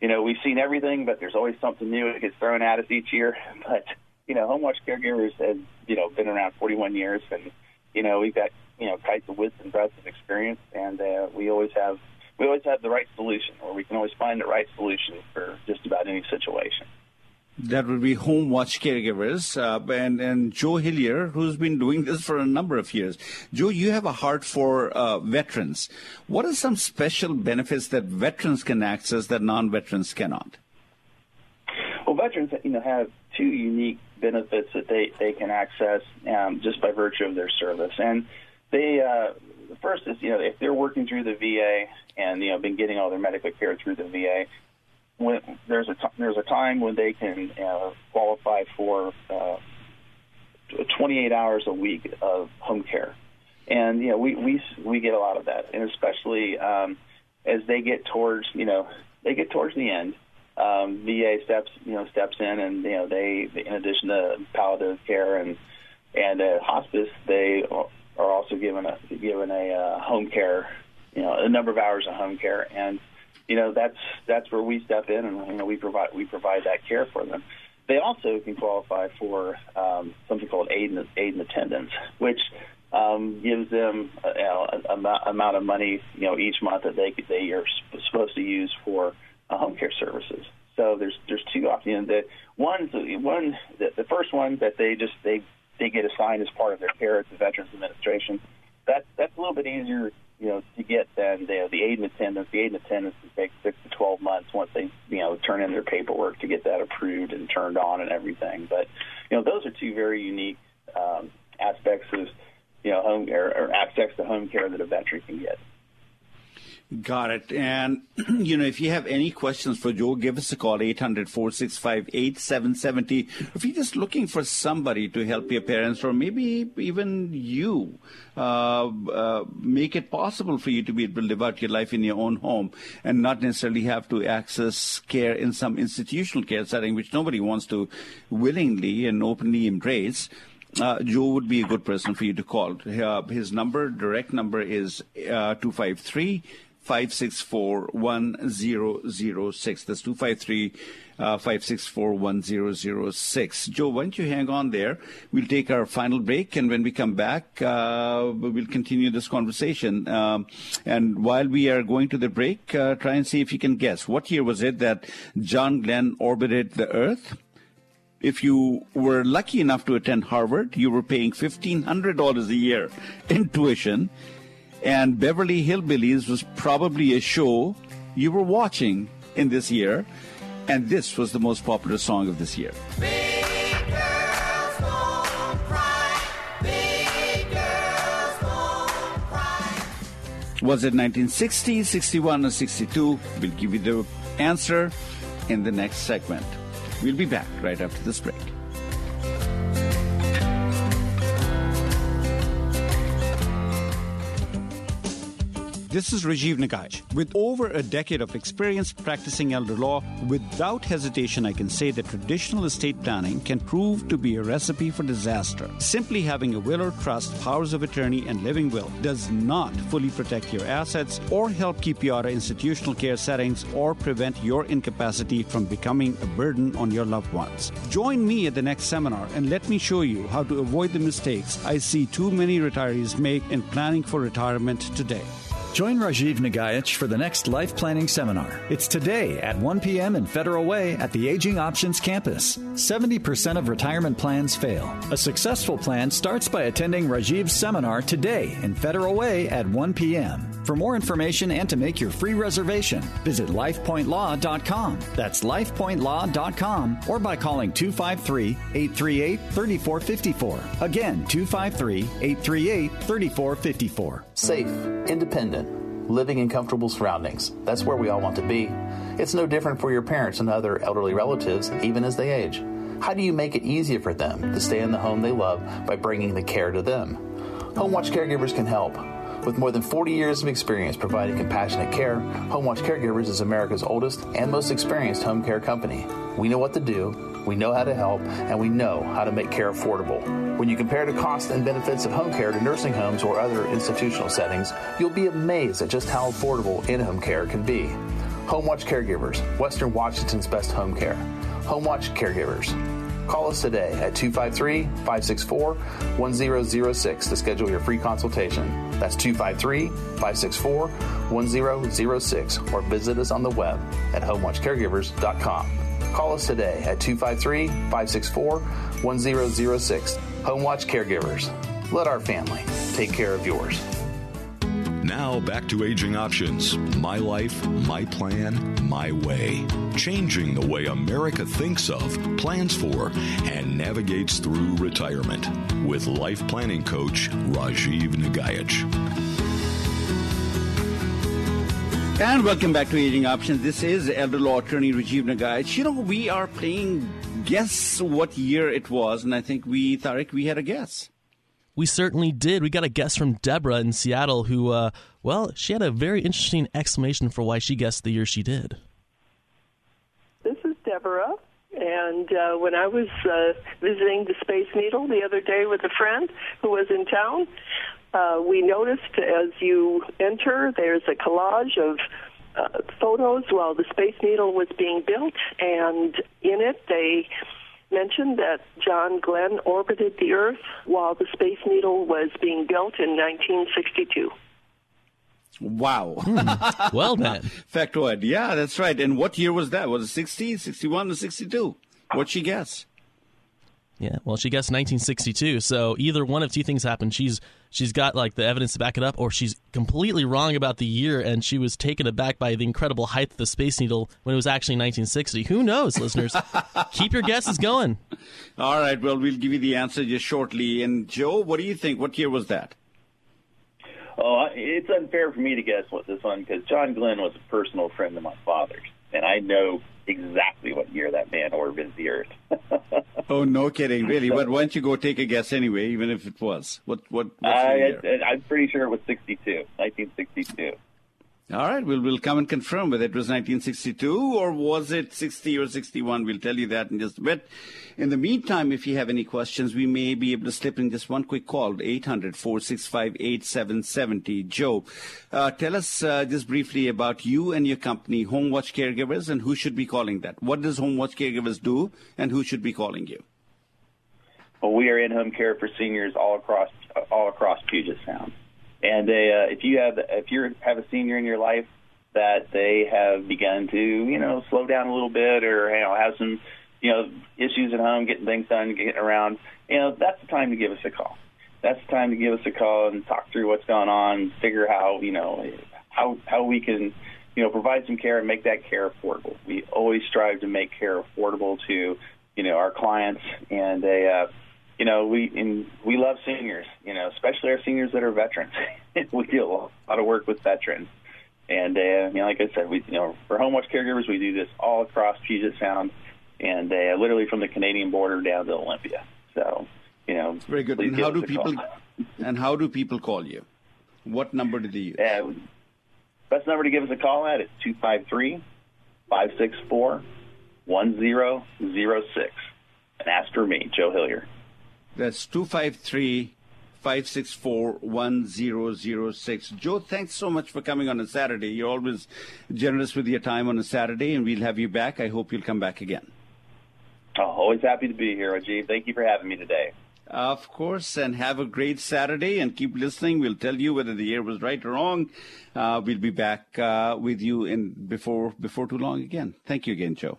you know, we've seen everything, but there's always something new that gets thrown at us each year. But you know, Home Watch Caregivers has, you know, been around 41 years, and you know, we've got you know quite the width and breadth of experience, and uh, we always have we always have the right solution, or we can always find the right solution for just about any situation. That would be Home Watch Caregivers, uh, and and Joe Hillyer, who's been doing this for a number of years. Joe, you have a heart for uh, veterans. What are some special benefits that veterans can access that non-veterans cannot? Well, veterans, you know, have two unique benefits that they they can access um, just by virtue of their service, and they uh, the first is you know if they're working through the VA and you know been getting all their medical care through the VA, when there's a t- there's a time when they can uh, qualify for uh, 28 hours a week of home care, and you know we we we get a lot of that, and especially um, as they get towards you know they get towards the end um, VA steps you know steps in and you know they in addition to palliative care and and uh, hospice they are also given a given a uh, home care you know a number of hours of home care and you know that's that's where we step in and you know we provide we provide that care for them they also can qualify for um, something called aid and, aid and attendance, which um, gives them a, you know, a, amount of money you know each month that they they are supposed to use for uh, home care services. So there's there's two options. You know, the one one the, the first one that they just they they get assigned as part of their care at the Veterans Administration. That that's a little bit easier you know to get than the the aid and attendance. The aid and attendance can take six to twelve months once they you know turn in their paperwork to get that approved and turned on and everything. But you know those are two very unique um, aspects of you know, home or, or access to home care that a veteran can get. Got it. And, you know, if you have any questions for Joe, give us a call, 800-465-8770. If you're just looking for somebody to help your parents or maybe even you, uh, uh, make it possible for you to be able to live out your life in your own home and not necessarily have to access care in some institutional care setting, which nobody wants to willingly and openly embrace uh, Joe would be a good person for you to call. Uh, his number, direct number is uh, 253 564 1006. That's 253 uh, 564 1006. Joe, why don't you hang on there? We'll take our final break, and when we come back, uh, we'll continue this conversation. Um, and while we are going to the break, uh, try and see if you can guess. What year was it that John Glenn orbited the Earth? if you were lucky enough to attend Harvard, you were paying $1,500 a year in tuition. And Beverly Hillbillies was probably a show you were watching in this year. And this was the most popular song of this year. Was it 1960, 61, or 62? We'll give you the answer in the next segment. We'll be back right after this break. This is Rajiv Nagaich. With over a decade of experience practicing elder law, without hesitation, I can say that traditional estate planning can prove to be a recipe for disaster. Simply having a will or trust, powers of attorney, and living will does not fully protect your assets or help keep you out of institutional care settings or prevent your incapacity from becoming a burden on your loved ones. Join me at the next seminar and let me show you how to avoid the mistakes I see too many retirees make in planning for retirement today. Join Rajiv Nagaich for the next life planning seminar. It's today at 1 p.m. in Federal Way at the Aging Options campus. 70% of retirement plans fail. A successful plan starts by attending Rajiv's seminar today in Federal Way at 1 p.m. For more information and to make your free reservation, visit lifepointlaw.com. That's lifepointlaw.com or by calling 253 838 3454. Again, 253 838 3454. Safe, independent, living in comfortable surroundings. That's where we all want to be. It's no different for your parents and other elderly relatives, even as they age. How do you make it easier for them to stay in the home they love by bringing the care to them? Home Watch caregivers can help. With more than 40 years of experience providing compassionate care, Home Watch Caregivers is America's oldest and most experienced home care company. We know what to do, we know how to help, and we know how to make care affordable. When you compare the costs and benefits of home care to nursing homes or other institutional settings, you'll be amazed at just how affordable in home care can be. Home Watch Caregivers, Western Washington's best home care. Home Watch Caregivers. Call us today at 253 564 1006 to schedule your free consultation. That's 253 564 1006 or visit us on the web at homewatchcaregivers.com. Call us today at 253 564 1006. Home Watch Caregivers. Let our family take care of yours. Now back to Aging Options My Life, My Plan, My Way. Changing the way America thinks of, plans for, and navigates through retirement. With life planning coach Rajiv Nagaich. And welcome back to Aging Options. This is elder law attorney Rajiv Nagaich. You know, we are playing guess what year it was, and I think we, Tariq, we had a guess. We certainly did. We got a guest from Deborah in Seattle who, uh, well, she had a very interesting explanation for why she guessed the year she did. This is Deborah. And uh, when I was uh, visiting the Space Needle the other day with a friend who was in town, uh, we noticed as you enter, there's a collage of uh, photos while the Space Needle was being built, and in it they mentioned that John Glenn orbited the Earth while the Space Needle was being built in 1962. Wow. Well then. Factoid. Yeah, that's right. And what year was that? Was it 60, 61, or 62? What'd she guess? Yeah, well, she guessed 1962. So either one of two things happened. She's she's got like the evidence to back it up, or she's completely wrong about the year, and she was taken aback by the incredible height of the Space Needle when it was actually 1960. Who knows, listeners? Keep your guesses going. All right. Well, we'll give you the answer just shortly. And Joe, what do you think? What year was that? Oh, it's unfair for me to guess what this one because John Glenn was a personal friend of my father's, and I know exactly what year that man orbited the Earth. oh, no kidding, really? But why don't you go take a guess anyway, even if it was? What? What? I, I'm pretty sure it was 62, 1962. All right, we'll, we'll come and confirm whether it was 1962 or was it 60 or 61. We'll tell you that in just a bit. In the meantime, if you have any questions, we may be able to slip in just one quick call, 800-465-8770. Joe, uh, tell us uh, just briefly about you and your company, Home Watch Caregivers, and who should be calling that. What does Home Watch Caregivers do, and who should be calling you? Well, we are in-home care for seniors all across all across Puget Sound. And they, uh, if you have if you have a senior in your life that they have begun to you know slow down a little bit or you know have some you know issues at home, getting things done, getting around, you know that's the time to give us a call. That's the time to give us a call and talk through what's going on, figure how you know how how we can you know provide some care and make that care affordable. We always strive to make care affordable to you know our clients and a uh, you know, we in, we love seniors, you know, especially our seniors that are veterans. we do a lot of work with veterans, and uh, you know, like I said, we you know for HomeWatch caregivers, we do this all across Puget Sound, and uh, literally from the Canadian border down to Olympia. So, you know, it's very good. And how do people and how do people call you? What number do they use? Uh, best number to give us a call at is two five three five six four one zero zero six, and ask for me, Joe Hillyer. That's 253 564 1006. Joe, thanks so much for coming on a Saturday. You're always generous with your time on a Saturday, and we'll have you back. I hope you'll come back again. Oh, always happy to be here, Rajiv. Thank you for having me today. Of course, and have a great Saturday and keep listening. We'll tell you whether the year was right or wrong. Uh, we'll be back uh, with you in before before too long again. Thank you again, Joe.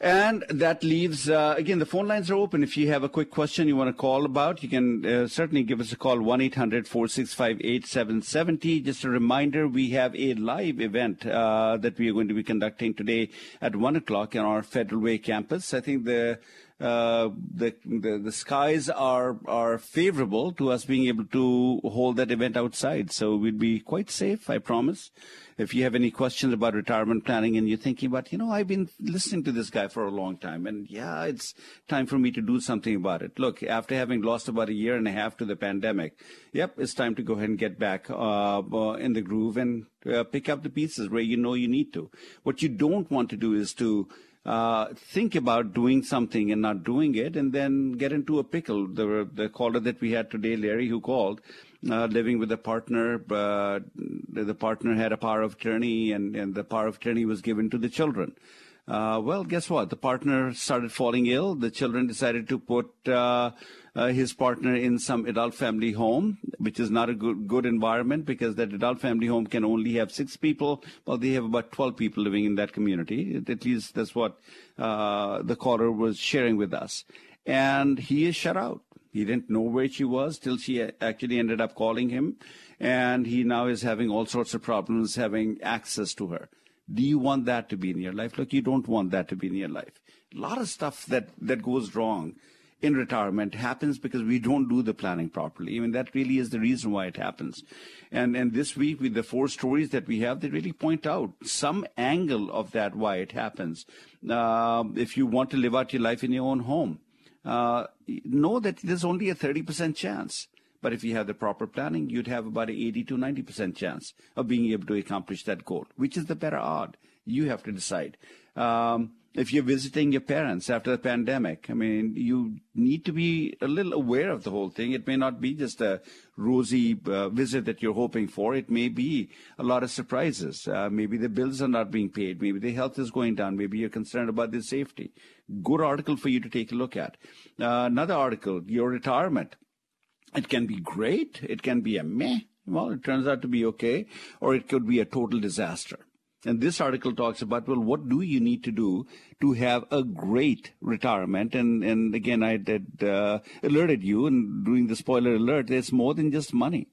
And that leaves, uh, again, the phone lines are open. If you have a quick question you want to call about, you can uh, certainly give us a call, 1 800 465 8770. Just a reminder, we have a live event uh, that we are going to be conducting today at 1 o'clock in our Federal Way campus. I think the uh, the, the, the skies are are favorable to us being able to hold that event outside. So we'd be quite safe, I promise. If you have any questions about retirement planning and you're thinking about, you know, I've been listening to this guy for a long time, and yeah, it's time for me to do something about it. Look, after having lost about a year and a half to the pandemic, yep, it's time to go ahead and get back uh, uh in the groove and uh, pick up the pieces where you know you need to. What you don't want to do is to uh, think about doing something and not doing it, and then get into a pickle. The, the caller that we had today, Larry, who called, uh, living with a partner, uh, the partner had a power of attorney, and, and the power of attorney was given to the children. Uh, well, guess what? The partner started falling ill. The children decided to put uh, uh, his partner in some adult family home, which is not a good good environment because that adult family home can only have six people. Well, they have about twelve people living in that community. At least that's what uh, the caller was sharing with us. And he is shut out. He didn't know where she was till she actually ended up calling him, and he now is having all sorts of problems having access to her. Do you want that to be in your life? Look, you don't want that to be in your life. A lot of stuff that, that goes wrong in retirement happens because we don't do the planning properly. I mean, that really is the reason why it happens. And, and this week, with the four stories that we have, they really point out some angle of that why it happens. Uh, if you want to live out your life in your own home, uh, know that there's only a 30% chance. But if you have the proper planning, you'd have about an 80 to 90% chance of being able to accomplish that goal. Which is the better odd? You have to decide. Um, if you're visiting your parents after the pandemic. I mean, you need to be a little aware of the whole thing. It may not be just a rosy uh, visit that you're hoping for. It may be a lot of surprises. Uh, maybe the bills are not being paid. Maybe the health is going down. Maybe you're concerned about the safety. Good article for you to take a look at. Uh, another article, your retirement. It can be great. It can be a meh. Well, it turns out to be okay. Or it could be a total disaster. And this article talks about, well, what do you need to do to have a great retirement? And, and again, I did, uh, alerted you and doing the spoiler alert, there's more than just money.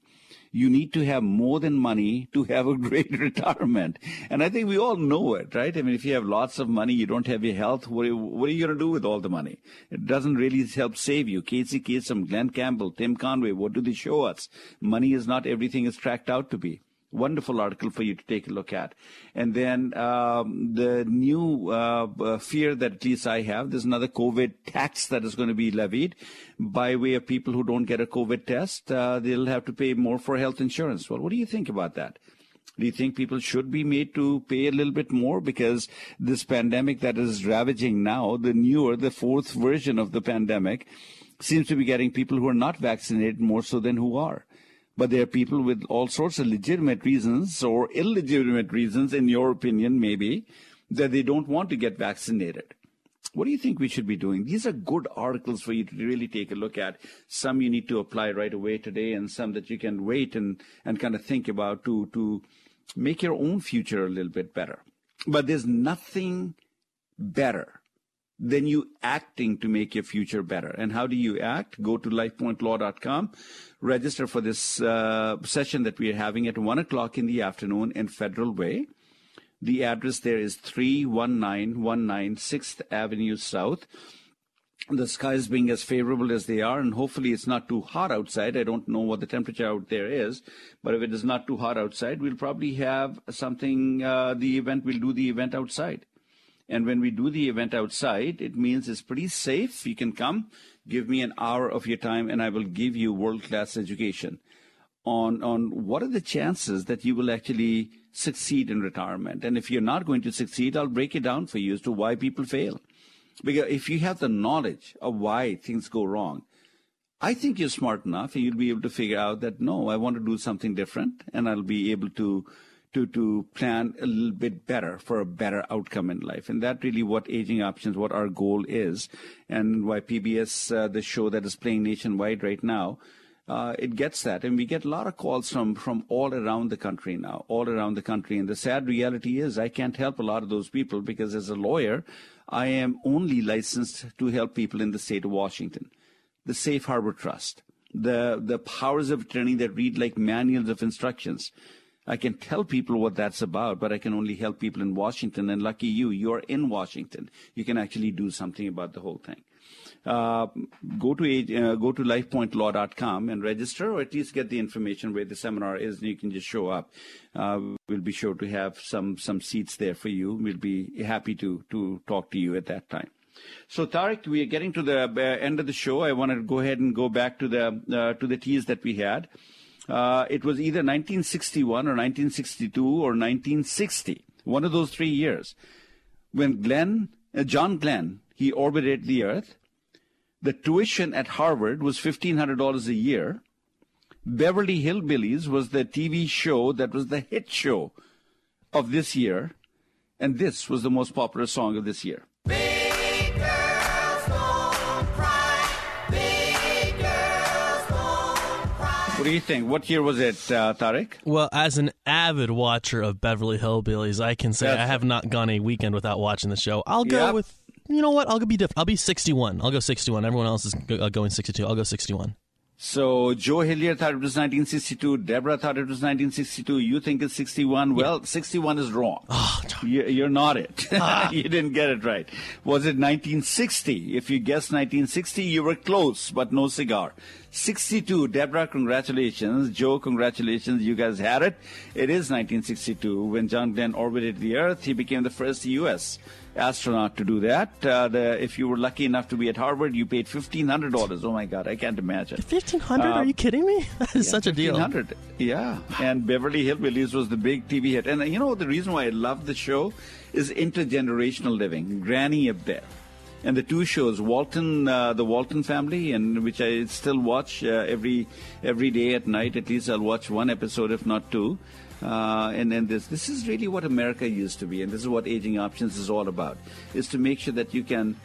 You need to have more than money to have a great retirement. And I think we all know it, right? I mean, if you have lots of money, you don't have your health, what are you, what are you going to do with all the money? It doesn't really help save you. Casey Kasem, Glen Campbell, Tim Conway, what do they show us? Money is not everything it's tracked out to be wonderful article for you to take a look at. And then um, the new uh, uh, fear that at least I have, there's another COVID tax that is going to be levied by way of people who don't get a COVID test. Uh, they'll have to pay more for health insurance. Well, what do you think about that? Do you think people should be made to pay a little bit more because this pandemic that is ravaging now, the newer, the fourth version of the pandemic, seems to be getting people who are not vaccinated more so than who are? But there are people with all sorts of legitimate reasons or illegitimate reasons, in your opinion, maybe, that they don't want to get vaccinated. What do you think we should be doing? These are good articles for you to really take a look at. Some you need to apply right away today, and some that you can wait and, and kind of think about to, to make your own future a little bit better. But there's nothing better than you acting to make your future better. And how do you act? Go to lifepointlaw.com, register for this uh, session that we are having at 1 o'clock in the afternoon in Federal Way. The address there is 31919 6th Avenue South. The skies being as favorable as they are, and hopefully it's not too hot outside. I don't know what the temperature out there is, but if it is not too hot outside, we'll probably have something, uh, the event, we'll do the event outside. And when we do the event outside, it means it's pretty safe. You can come, give me an hour of your time, and I will give you world class education on, on what are the chances that you will actually succeed in retirement. And if you're not going to succeed, I'll break it down for you as to why people fail. Because if you have the knowledge of why things go wrong, I think you're smart enough and you'll be able to figure out that no, I want to do something different and I'll be able to to, to plan a little bit better for a better outcome in life. And that really what aging options, what our goal is, and why PBS, uh, the show that is playing nationwide right now, uh, it gets that. And we get a lot of calls from, from all around the country now, all around the country. And the sad reality is I can't help a lot of those people because as a lawyer, I am only licensed to help people in the state of Washington. The Safe Harbor Trust, the, the powers of attorney that read like manuals of instructions. I can tell people what that's about, but I can only help people in Washington. And lucky you, you're in Washington. You can actually do something about the whole thing. Uh, go to uh, go to lifepointlaw.com and register, or at least get the information where the seminar is, and you can just show up. Uh, we'll be sure to have some some seats there for you. We'll be happy to to talk to you at that time. So Tariq, we are getting to the uh, end of the show. I want to go ahead and go back to the uh, to the tease that we had. Uh, it was either 1961 or 1962 or 1960, one of those three years, when Glenn, uh, John Glenn, he orbited the Earth. The tuition at Harvard was $1,500 a year. Beverly Hillbillies was the TV show that was the hit show of this year. And this was the most popular song of this year. What do you think? What year was it, uh, Tariq? Well, as an avid watcher of Beverly Hillbillies, I can say That's I have not gone a weekend without watching the show. I'll go yep. with, you know what? I'll be different. I'll be 61. I'll go 61. Everyone else is uh, going 62. I'll go 61. So Joe Hillyer thought it was 1962. Deborah thought it was 1962. You think it's 61. Well, 61 is wrong. Oh, you're not it. Ah. you didn't get it right. Was it 1960? If you guessed 1960, you were close, but no cigar. 62. Deborah, congratulations. Joe, congratulations. You guys had it. It is 1962. When John Glenn orbited the Earth, he became the first U.S. astronaut to do that. Uh, the, if you were lucky enough to be at Harvard, you paid $1,500. Oh, my God. I can't imagine. 1500 Are you kidding me? That is yeah, such a deal. 1500 Yeah. And Beverly Hillbillies was the big TV hit. And uh, you know, the reason why I love the show is intergenerational living. Granny up there and the two shows, Walton, uh, the Walton Family, and which I still watch uh, every every day at night. At least I'll watch one episode, if not two. Uh, and then this this is really what America used to be, and this is what Aging Options is all about: is to make sure that you can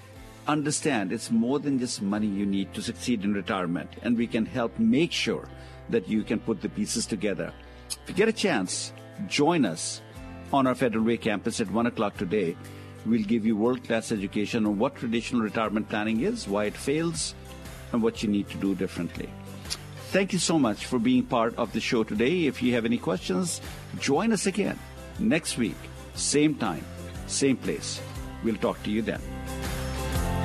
understand it's more than just money you need to succeed in retirement, and we can help make sure that you can put the pieces together. If you get a chance, join us on our Federal Way campus at one o'clock today. We'll give you world class education on what traditional retirement planning is, why it fails, and what you need to do differently. Thank you so much for being part of the show today. If you have any questions, join us again next week, same time, same place. We'll talk to you then.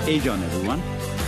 Age on, everyone.